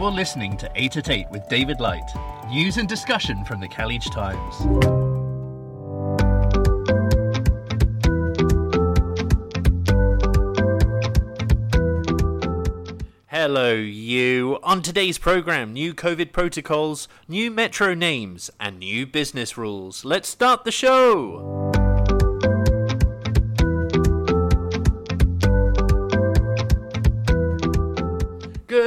You're listening to 8 at 8 with David Light. News and discussion from the Khaleej Times. Hello, you. On today's program, new COVID protocols, new metro names, and new business rules. Let's start the show.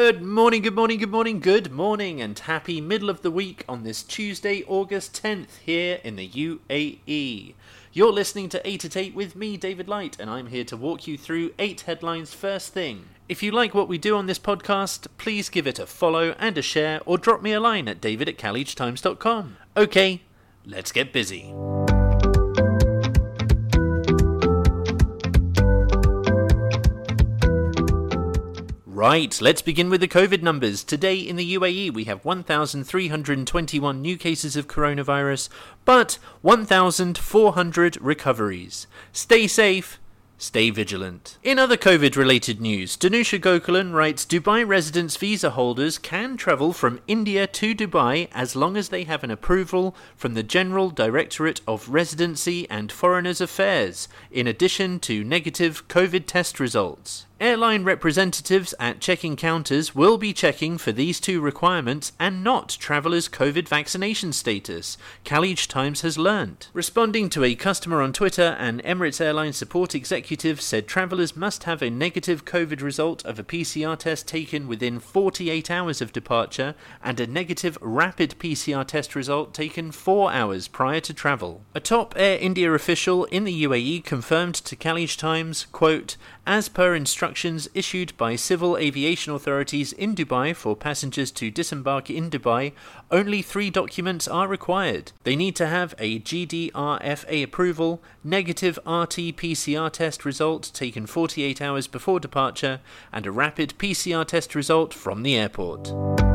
Good morning, good morning, good morning, good morning, and happy middle of the week on this Tuesday, August 10th, here in the UAE. You're listening to 8 at 8 with me, David Light, and I'm here to walk you through 8 headlines first thing. If you like what we do on this podcast, please give it a follow and a share, or drop me a line at david at. Okay, let's get busy. Right, let's begin with the COVID numbers. Today in the UAE, we have 1,321 new cases of coronavirus, but 1,400 recoveries. Stay safe. Stay vigilant. In other COVID related news, Dhanusha Gokulan writes Dubai residence visa holders can travel from India to Dubai as long as they have an approval from the General Directorate of Residency and Foreigners Affairs, in addition to negative COVID test results. Airline representatives at checking counters will be checking for these two requirements and not travellers' COVID vaccination status, Khaleej Times has learned. Responding to a customer on Twitter, an Emirates Airline support executive said travellers must have a negative COVID result of a PCR test taken within 48 hours of departure and a negative rapid PCR test result taken 4 hours prior to travel. A top Air India official in the UAE confirmed to Khaleej Times, quote, as per instructions issued by civil aviation authorities in Dubai for passengers to disembark in Dubai, only three documents are required. They need to have a GDRFA approval, negative RT PCR test result taken 48 hours before departure, and a rapid PCR test result from the airport.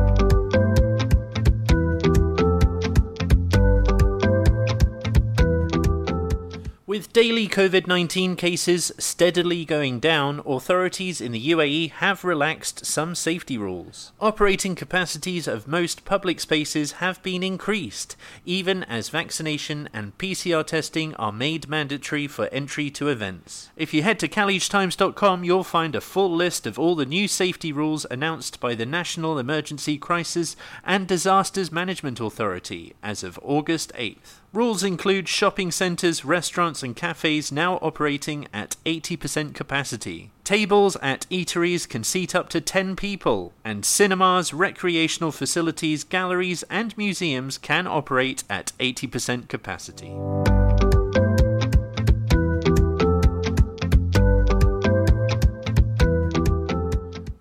With daily COVID 19 cases steadily going down, authorities in the UAE have relaxed some safety rules. Operating capacities of most public spaces have been increased, even as vaccination and PCR testing are made mandatory for entry to events. If you head to khaleejtimes.com, you'll find a full list of all the new safety rules announced by the National Emergency Crisis and Disasters Management Authority as of August 8th. Rules include shopping centres, restaurants, and cafes now operating at 80% capacity. Tables at eateries can seat up to 10 people, and cinemas, recreational facilities, galleries, and museums can operate at 80% capacity.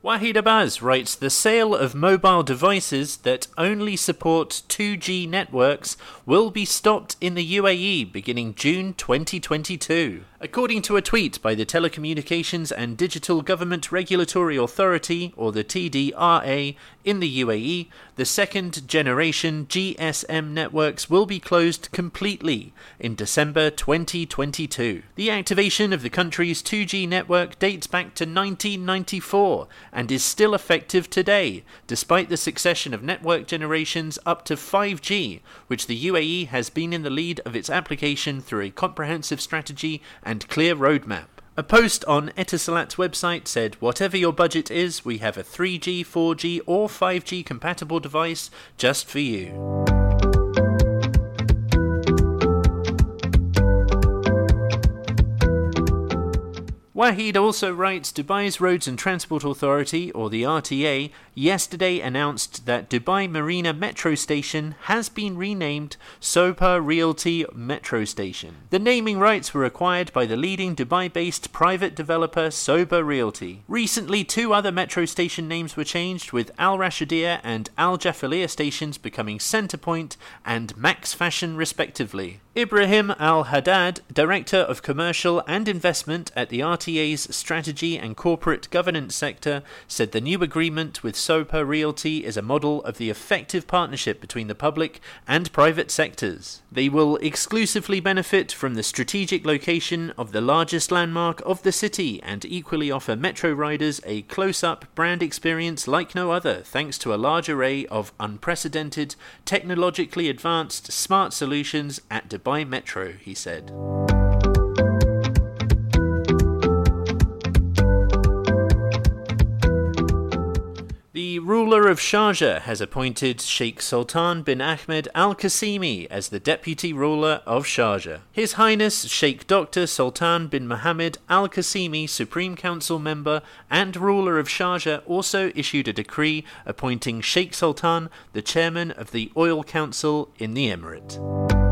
Waheed Abbas writes The sale of mobile devices that only support 2G networks will be stopped in the UAE beginning June 2022. According to a tweet by the Telecommunications and Digital Government Regulatory Authority, or the TDRA, in the UAE, the second generation GSM networks will be closed completely in December 2022. The activation of the country's 2G network dates back to 1994 and is still effective today, despite the succession of network generations up to 5G, which the UAE has been in the lead of its application through a comprehensive strategy and clear roadmap. A post on Etisalat's website said, Whatever your budget is, we have a 3G, 4G, or 5G compatible device just for you. Waheed also writes Dubai's Roads and Transport Authority, or the RTA, yesterday announced that Dubai Marina Metro Station has been renamed Sobha Realty Metro Station. The naming rights were acquired by the leading Dubai based private developer Sobha Realty. Recently, two other metro station names were changed, with Al Rashidia and Al Jafiliya stations becoming Centrepoint and Max Fashion, respectively. Ibrahim Al Haddad, Director of Commercial and Investment at the RTA's Strategy and Corporate Governance sector, said the new agreement with Sobha Realty is a model of the effective partnership between the public and private sectors. They will exclusively benefit from the strategic location of the largest landmark of the city and equally offer metro riders a close up brand experience like no other, thanks to a large array of unprecedented, technologically advanced smart solutions at Dubai by Metro, he said. The ruler of Sharjah has appointed Sheikh Sultan bin Ahmed Al Qasimi as the deputy ruler of Sharjah. His Highness Sheikh Dr. Sultan bin Mohammed Al Qasimi, Supreme Council member and ruler of Sharjah, also issued a decree appointing Sheikh Sultan the chairman of the Oil Council in the Emirate.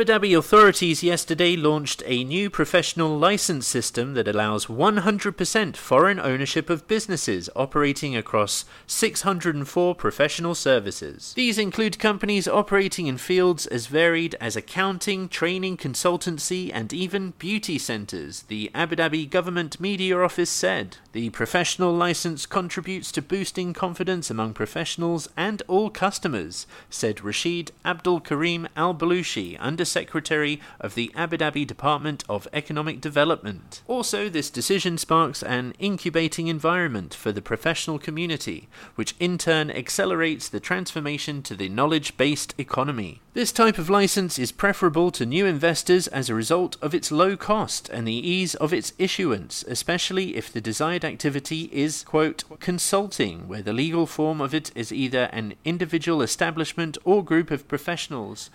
Abu Dhabi authorities yesterday launched a new professional license system that allows 100% foreign ownership of businesses operating across 604 professional services. These include companies operating in fields as varied as accounting, training, consultancy, and even beauty centers, the Abu Dhabi Government Media Office said. The professional license contributes to boosting confidence among professionals and all customers, said Rashid Abdul Karim Al Balushi, Under Secretary of the Abu Dhabi Department of Economic Development. Also, this decision sparks an incubating environment for the professional community, which in turn accelerates the transformation to the knowledge based economy. This type of license is preferable to new investors as a result of its low cost and the ease of its issuance, especially if the desired activity is, quote, consulting, where the legal form of it is either an individual establishment or group of professionals.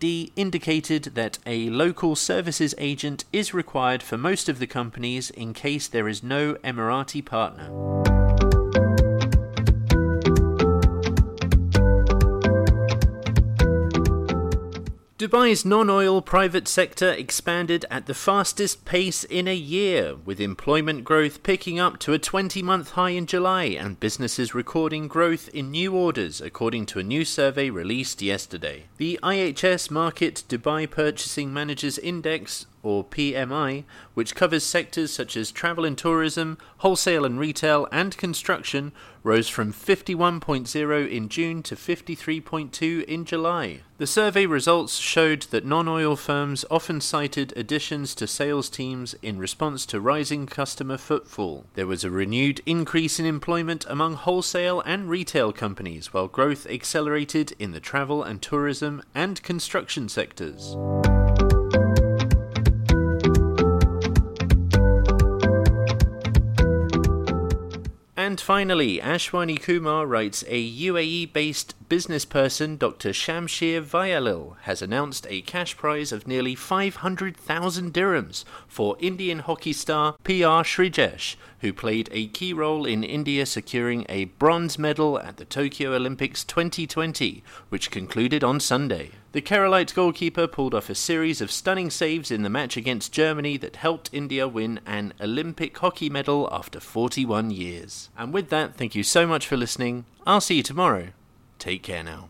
ADDED indicated that a local services agent is required for most of the companies in case there is no Emirati partner. Dubai's non oil private sector expanded at the fastest pace in a year, with employment growth picking up to a 20 month high in July and businesses recording growth in new orders, according to a new survey released yesterday. The IHS Markit Dubai Purchasing Managers Index or PMI, which covers sectors such as travel and tourism, wholesale and retail, and construction, rose from 51.0 in June to 53.2 in July. The survey results showed that non oil firms often cited additions to sales teams in response to rising customer footfall. There was a renewed increase in employment among wholesale and retail companies, while growth accelerated in the travel and tourism and construction sectors. And finally, Ashwani Kumar writes a UAE based business person, Dr. Shamsheer Vayalil, has announced a cash prize of nearly 500,000 dirhams for Indian hockey star PR Sreejesh, who played a key role in India securing a bronze medal at the Tokyo Olympics 2020, which concluded on Sunday. The Keralite goalkeeper pulled off a series of stunning saves in the match against Germany that helped India win an Olympic hockey medal after 41 years. And with that, thank you so much for listening. I'll see you tomorrow. Take care now.